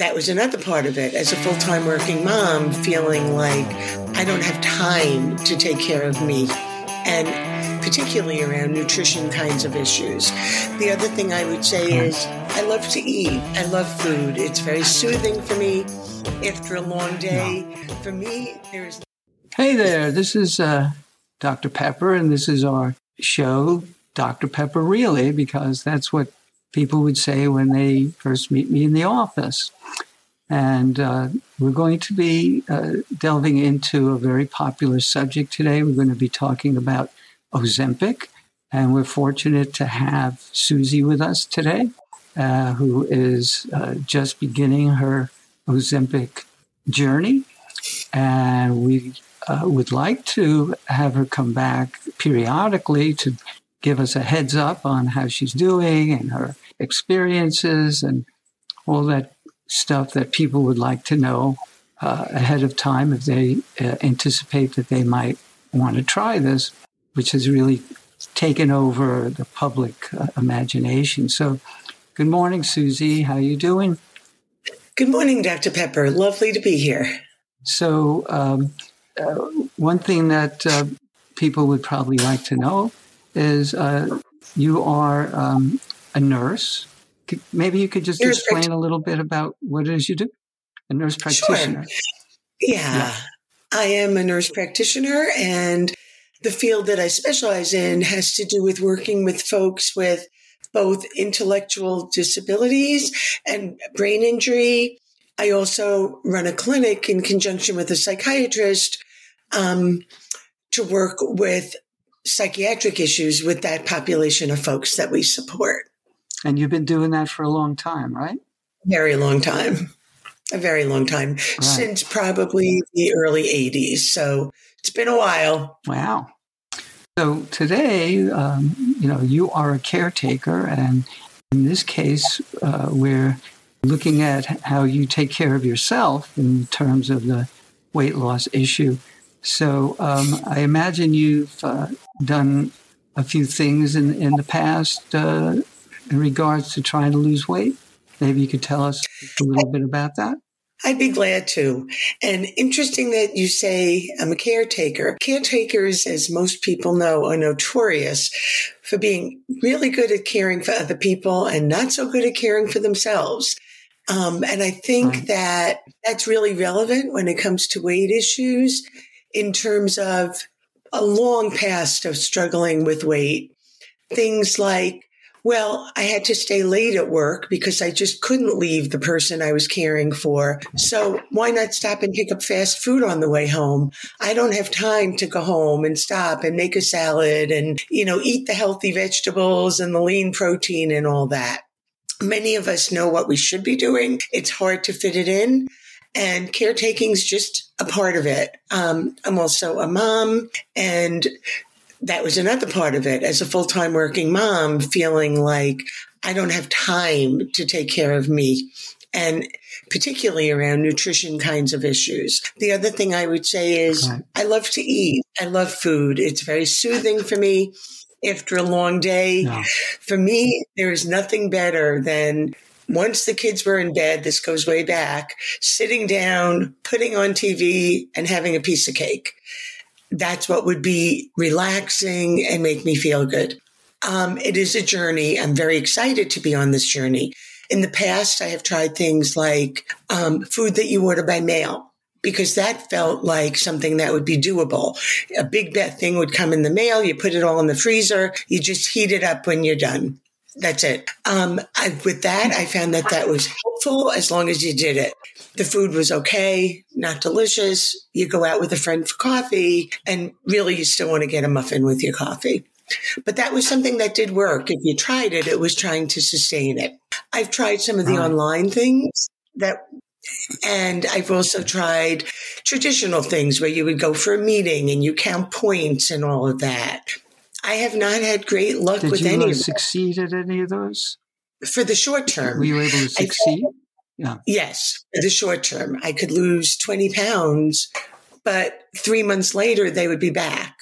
that was another part of it. As a full time working mom, feeling like I don't have time to take care of me. And particularly around nutrition kinds of issues. The other thing I would say is I love to eat. I love food. It's very soothing for me after a long day. For me, there's. Hey there, this is uh, Dr. Pepper, and this is our show, Dr. Pepper Really, because that's what people would say when they first meet me in the office. And uh, we're going to be uh, delving into a very popular subject today. We're going to be talking about Ozempic. And we're fortunate to have Susie with us today, uh, who is uh, just beginning her Ozempic journey. And we uh, would like to have her come back periodically to give us a heads up on how she's doing and her experiences and all that stuff that people would like to know uh, ahead of time if they uh, anticipate that they might want to try this, which has really taken over the public uh, imagination. So, good morning, Susie. How are you doing? Good morning, Dr. Pepper. Lovely to be here. So, um, uh, one thing that uh, people would probably like to know is uh, you are um, a nurse. Maybe you could just nurse explain a little bit about what it is you do. A nurse practitioner. Sure. Yeah. yeah. I am a nurse practitioner, and the field that I specialize in has to do with working with folks with both intellectual disabilities and brain injury. I also run a clinic in conjunction with a psychiatrist um, to work with psychiatric issues with that population of folks that we support. And you've been doing that for a long time, right? Very long time. A very long time. Right. Since probably the early 80s. So it's been a while. Wow. So today, um, you know, you are a caretaker, and in this case, uh, we're looking at how you take care of yourself in terms of the weight loss issue. So um, I imagine you've uh, done a few things in, in the past uh, in regards to trying to lose weight. Maybe you could tell us a little bit about that. I'd be glad to. And interesting that you say I'm a caretaker. Caretakers, as most people know, are notorious for being really good at caring for other people and not so good at caring for themselves. Um, and I think right. that that's really relevant when it comes to weight issues in terms of a long past of struggling with weight. Things like, well, I had to stay late at work because I just couldn't leave the person I was caring for. So why not stop and pick up fast food on the way home? I don't have time to go home and stop and make a salad and, you know, eat the healthy vegetables and the lean protein and all that. Many of us know what we should be doing. It's hard to fit it in and caretaking is just a part of it. Um, I'm also a mom, and that was another part of it. As a full time working mom, feeling like I don't have time to take care of me. And particularly around nutrition kinds of issues. The other thing I would say is I love to eat. I love food. It's very soothing for me after a long day. No. For me, there is nothing better than once the kids were in bed, this goes way back, sitting down, putting on TV and having a piece of cake. That's what would be relaxing and make me feel good. Um, it is a journey. I'm very excited to be on this journey. In the past, I have tried things like um, food that you order by mail because that felt like something that would be doable. A big bet thing would come in the mail. You put it all in the freezer. You just heat it up when you're done. That's it. Um, I, with that, I found that that was helpful as long as you did it. The food was okay, not delicious. You go out with a friend for coffee, and really, you still want to get a muffin with your coffee. But that was something that did work. If you tried it, it was trying to sustain it. I've tried some of the online things that and I've also tried traditional things where you would go for a meeting and you count points and all of that. I have not had great luck Did with you any. Did succeed at any of those? For the short term, were you able to succeed? yeah. Yes, for the short term, I could lose twenty pounds, but three months later they would be back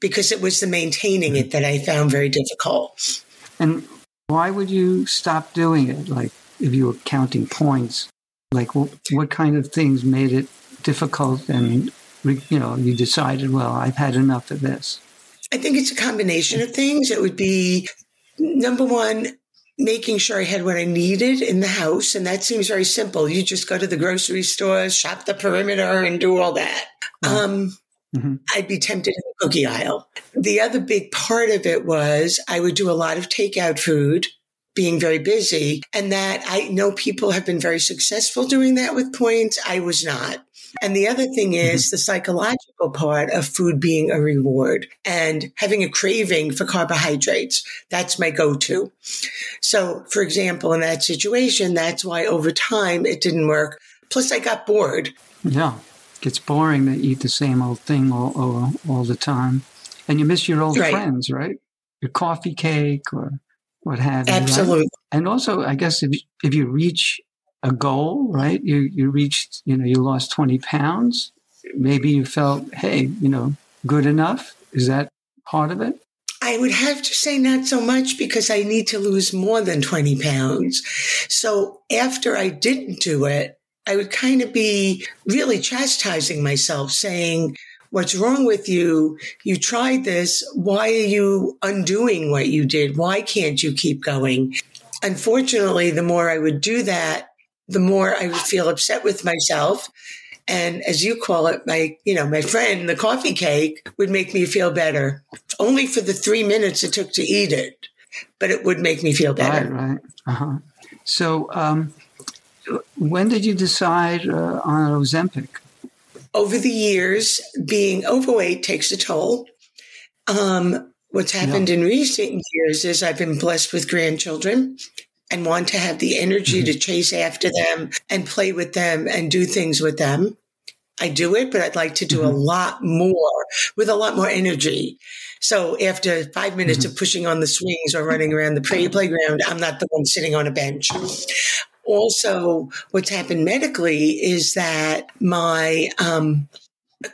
because it was the maintaining it that I found very difficult. And why would you stop doing it? Like if you were counting points, Like, what, what kind of things made it difficult and, you know, you decided, well, I've had enough of this? I think it's a combination of things. It would be number one, making sure I had what I needed in the house. And that seems very simple. You just go to the grocery store, shop the perimeter, and do all that. Um, mm-hmm. I'd be tempted in the cookie aisle. The other big part of it was I would do a lot of takeout food being very busy and that I know people have been very successful doing that with points. I was not. And the other thing mm-hmm. is the psychological part of food being a reward and having a craving for carbohydrates. That's my go to. So, for example, in that situation, that's why over time it didn't work. Plus, I got bored. Yeah. It gets boring to eat the same old thing all, all, all the time. And you miss your old right. friends, right? Your coffee cake or what have you. Absolutely. Right? And also, I guess if, if you reach a goal, right? You you reached, you know, you lost 20 pounds. Maybe you felt, hey, you know, good enough. Is that part of it? I would have to say not so much because I need to lose more than 20 pounds. So after I didn't do it, I would kind of be really chastising myself, saying, What's wrong with you? You tried this. Why are you undoing what you did? Why can't you keep going? Unfortunately, the more I would do that, the more I would feel upset with myself. And as you call it, my, you know, my friend, the coffee cake would make me feel better only for the three minutes it took to eat it, but it would make me feel better. Right, right. Uh-huh. So, um, when did you decide uh, on Ozempic? Over the years, being overweight takes a toll. Um, what's happened yeah. in recent years is I've been blessed with grandchildren and want to have the energy mm-hmm. to chase after them and play with them and do things with them. I do it, but I'd like to do mm-hmm. a lot more with a lot more energy. So after five minutes mm-hmm. of pushing on the swings or running around the play- playground, I'm not the one sitting on a bench. Also, what's happened medically is that my um,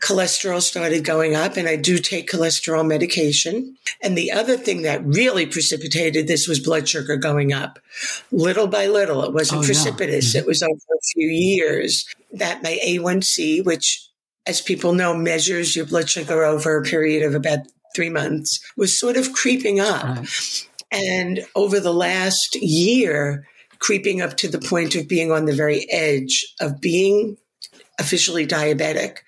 cholesterol started going up and I do take cholesterol medication. And the other thing that really precipitated this was blood sugar going up little by little. It wasn't oh, precipitous. Yeah. Mm-hmm. It was over a few years that my A1C, which as people know, measures your blood sugar over a period of about three months, was sort of creeping up. Right. And over the last year, creeping up to the point of being on the very edge of being officially diabetic.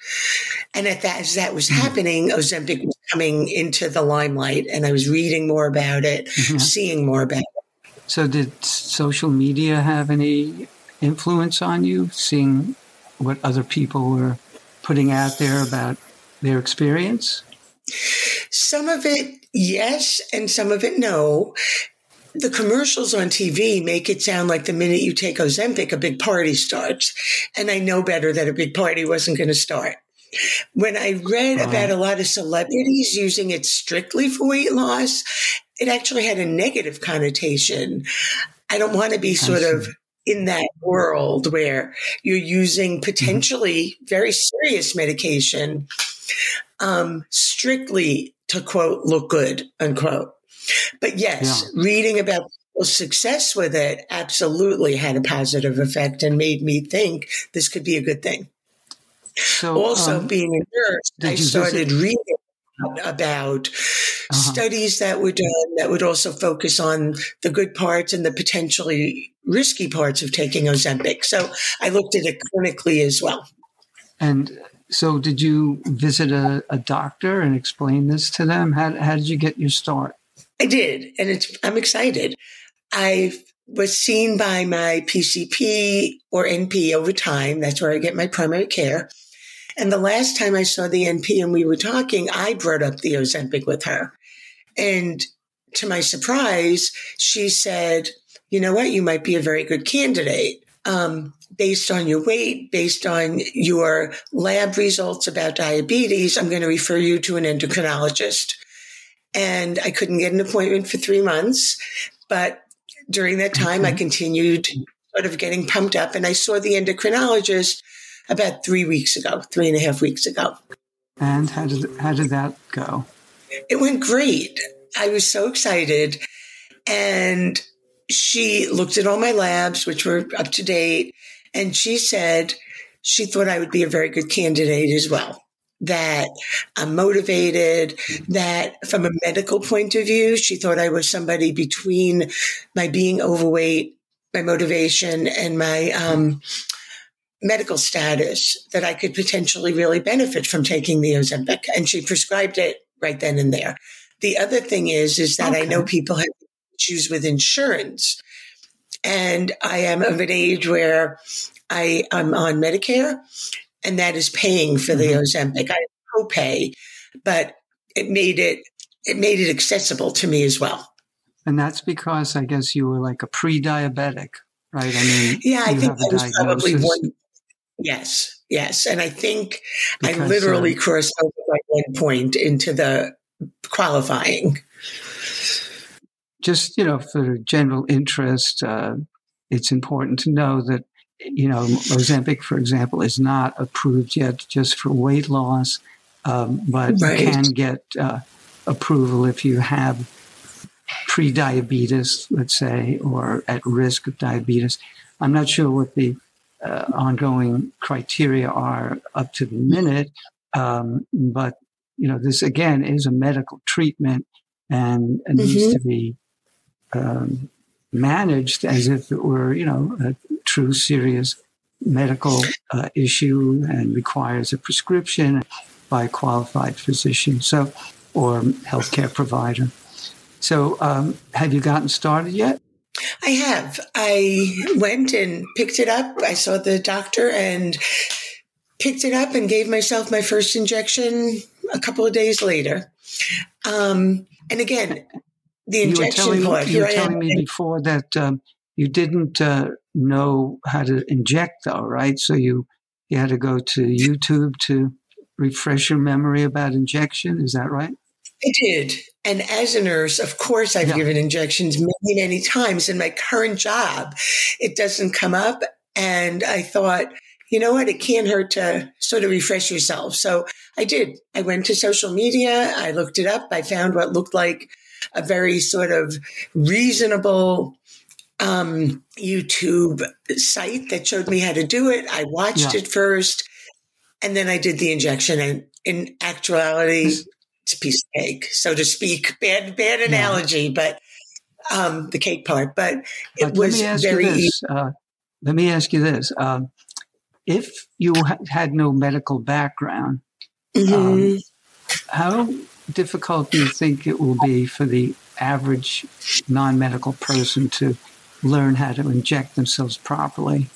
And at that, as that was mm-hmm. happening, Ozempic was coming into the limelight and I was reading more about it, mm-hmm. seeing more about it. So did social media have any influence on you, seeing what other people were putting out there about their experience? Some of it, yes, and some of it, no the commercials on TV make it sound like the minute you take Ozempic, a big party starts. And I know better that a big party wasn't going to start. When I read uh-huh. about a lot of celebrities using it strictly for weight loss, it actually had a negative connotation. I don't want to be sort of in that world where you're using mm-hmm. potentially very serious medication um, strictly to quote, look good, unquote. But yes, yeah. reading about success with it absolutely had a positive effect and made me think this could be a good thing. So, also, um, being a nurse, I started visit? reading about uh-huh. studies that were done that would also focus on the good parts and the potentially risky parts of taking Ozempic. So I looked at it clinically as well. And so, did you visit a, a doctor and explain this to them? How, how did you get your start? I did, and it's I'm excited. I was seen by my PCP or NP over time. That's where I get my primary care. And the last time I saw the NP and we were talking, I brought up the Ozempic with her. And to my surprise, she said, you know what? You might be a very good candidate. Um, based on your weight, based on your lab results about diabetes, I'm going to refer you to an endocrinologist and I couldn't get an appointment for three months. But during that time, I continued sort of getting pumped up, and I saw the endocrinologist about three weeks ago, three and a half weeks ago. And how did how did that go? It went great. I was so excited, and she looked at all my labs, which were up to date, And she said she thought I would be a very good candidate as well. That I'm motivated, that from a medical point of view, she thought I was somebody between my being overweight, my motivation, and my um, medical status, that I could potentially really benefit from taking the Ozempic. And she prescribed it right then and there. The other thing is, is that okay. I know people have issues with insurance. And I am of an age where I am on Medicare, and that is paying for the mm-hmm. Ozempic. I copay, but it made it it made it accessible to me as well. And that's because I guess you were like a pre-diabetic, right? I mean, yeah, I think that was probably one. Yes, yes, and I think because, I literally uh, crossed over at one point into the qualifying. Just you know, for general interest, uh, it's important to know that you know, Ozempic, for example, is not approved yet just for weight loss, um, but right. can get uh, approval if you have pre-diabetes, let's say, or at risk of diabetes. I'm not sure what the uh, ongoing criteria are up to the minute, um, but you know, this again is a medical treatment and, and mm-hmm. needs to be um, managed as if it were, you know, a true serious medical uh, issue and requires a prescription by a qualified physician, so or healthcare provider. So, um, have you gotten started yet? I have. I went and picked it up. I saw the doctor and picked it up and gave myself my first injection a couple of days later. Um, and again, the injection you were telling, part. You were telling me before that um, you didn't uh, know how to inject, though, right? So you you had to go to YouTube to refresh your memory about injection. Is that right? I did. And as a nurse, of course, I've yeah. given injections many, many times. In my current job, it doesn't come up. And I thought, you know what? It can't hurt to sort of refresh yourself. So I did. I went to social media. I looked it up. I found what looked like a very sort of reasonable um, YouTube site that showed me how to do it. I watched yeah. it first, and then I did the injection. And in actuality, it's a piece of cake, so to speak. Bad, bad analogy, yeah. but um, the cake part. But it but was very. This, uh, let me ask you this: um, If you ha- had no medical background, mm-hmm. um, how difficult do you think it will be for the average non medical person to learn how to inject themselves properly?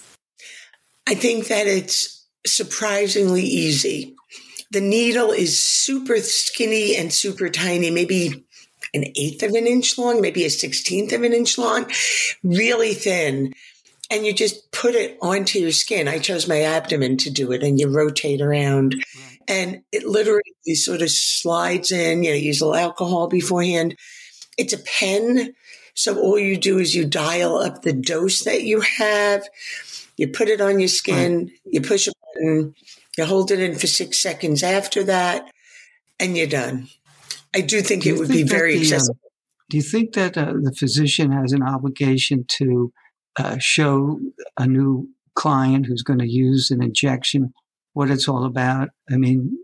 I think that it's surprisingly easy. The needle is super skinny and super tiny, maybe an eighth of an inch long, maybe a sixteenth of an inch long, really thin. And you just put it onto your skin. I chose my abdomen to do it, and you rotate around. Right and it literally sort of slides in. You know, use a little alcohol beforehand. It's a pen, so all you do is you dial up the dose that you have. You put it on your skin. Right. You push a button. You hold it in for six seconds after that, and you're done. I do think do it would think be very the, um, accessible. Uh, do you think that uh, the physician has an obligation to uh, show a new client who's going to use an injection what it's all about. I mean,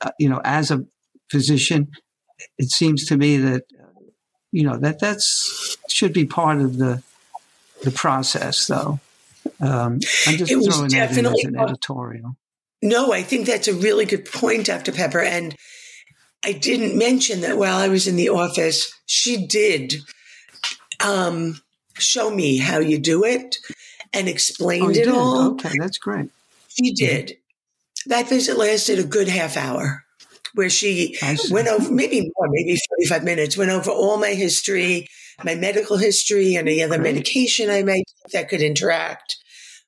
uh, you know, as a physician, it seems to me that you know that that's should be part of the the process, though. Um, I'm just throwing that in as an editorial. No, I think that's a really good point, Dr. Pepper. And I didn't mention that while I was in the office, she did um, show me how you do it and explained oh, it did? all. Okay, that's great. She did. That visit lasted a good half hour where she went over, maybe more, maybe 45 minutes, went over all my history, my medical history, any other medication I might that could interact,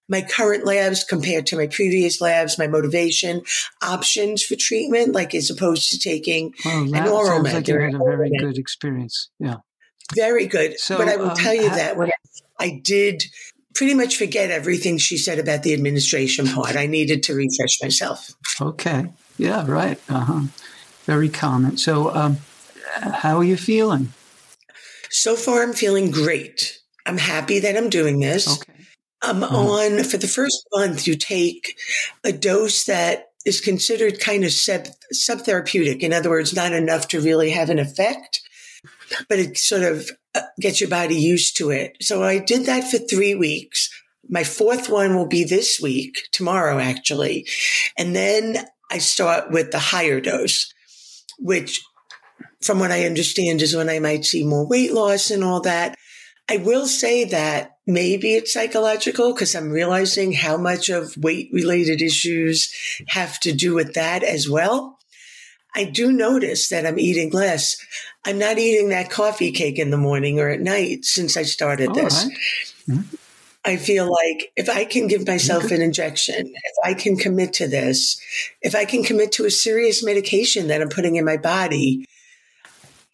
my current labs compared to my previous labs, my motivation, options for treatment, like as opposed to taking well, an oral med. Like you had a very good experience. Yeah. Very good. So, but I will um, tell you that when I did pretty much forget everything she said about the administration part. I needed to refresh myself. Okay. Yeah, right. Uh-huh. Very common. So, um, how are you feeling? So far, I'm feeling great. I'm happy that I'm doing this. Okay. I'm mm-hmm. on for the first month. You take a dose that is considered kind of sub subtherapeutic. In other words, not enough to really have an effect, but it sort of uh, gets your body used to it. So I did that for three weeks. My fourth one will be this week, tomorrow actually. And then I start with the higher dose, which from what I understand is when I might see more weight loss and all that. I will say that maybe it's psychological because I'm realizing how much of weight related issues have to do with that as well. I do notice that I'm eating less. I'm not eating that coffee cake in the morning or at night since I started this. Right. Mm-hmm. I feel like if I can give myself an injection, if I can commit to this, if I can commit to a serious medication that I'm putting in my body,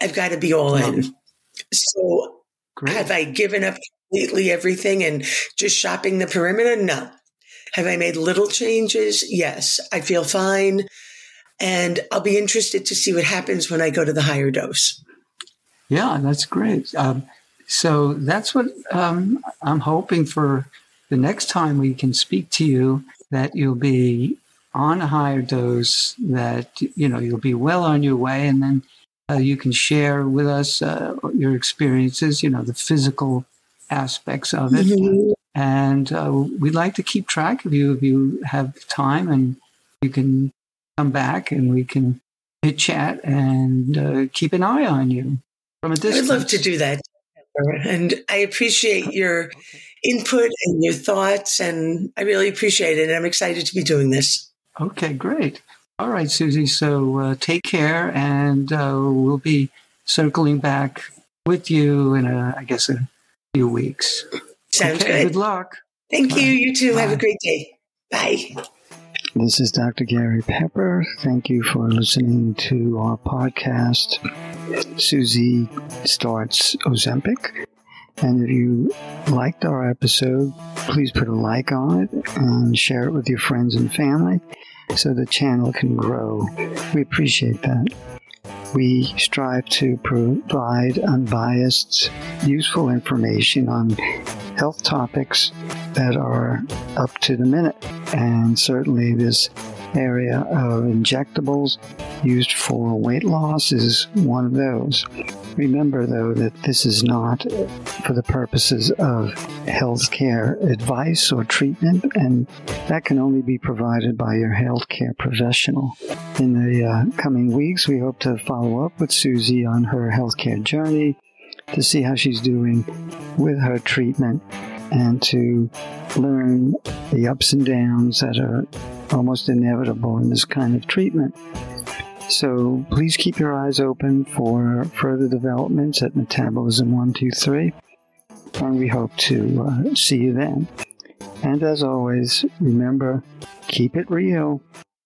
I've got to be all in. So Great. have I given up completely everything and just shopping the perimeter? No. Have I made little changes? Yes. I feel fine. And I'll be interested to see what happens when I go to the higher dose. Yeah, that's great. Um, so that's what um, I'm hoping for the next time we can speak to you that you'll be on a higher dose, that you know you'll be well on your way, and then uh, you can share with us uh, your experiences, you know, the physical aspects of it. Mm-hmm. And uh, we'd like to keep track of you if you have time and you can come back and we can hit chat and uh, keep an eye on you from a distance. I'd love to do that. And I appreciate your input and your thoughts, and I really appreciate it. And I'm excited to be doing this. Okay, great. All right, Susie. So uh, take care, and uh, we'll be circling back with you in, a, I guess, a few weeks. Sounds okay, good. Good luck. Thank Bye. you. You too. Bye. Have a great day. Bye. This is Dr. Gary Pepper. Thank you for listening to our podcast. Susie starts Ozempic. And if you liked our episode, please put a like on it and share it with your friends and family so the channel can grow. We appreciate that. We strive to provide unbiased, useful information on health topics that are up to the minute. And certainly, this area of injectables used for weight loss is one of those. Remember, though, that this is not for the purposes of health care advice or treatment, and that can only be provided by your health care professional. In the uh, coming weeks, we hope to follow up with Susie on her healthcare journey to see how she's doing with her treatment and to learn the ups and downs that are almost inevitable in this kind of treatment. So please keep your eyes open for further developments at Metabolism 123, and we hope to uh, see you then. And as always, remember, keep it real.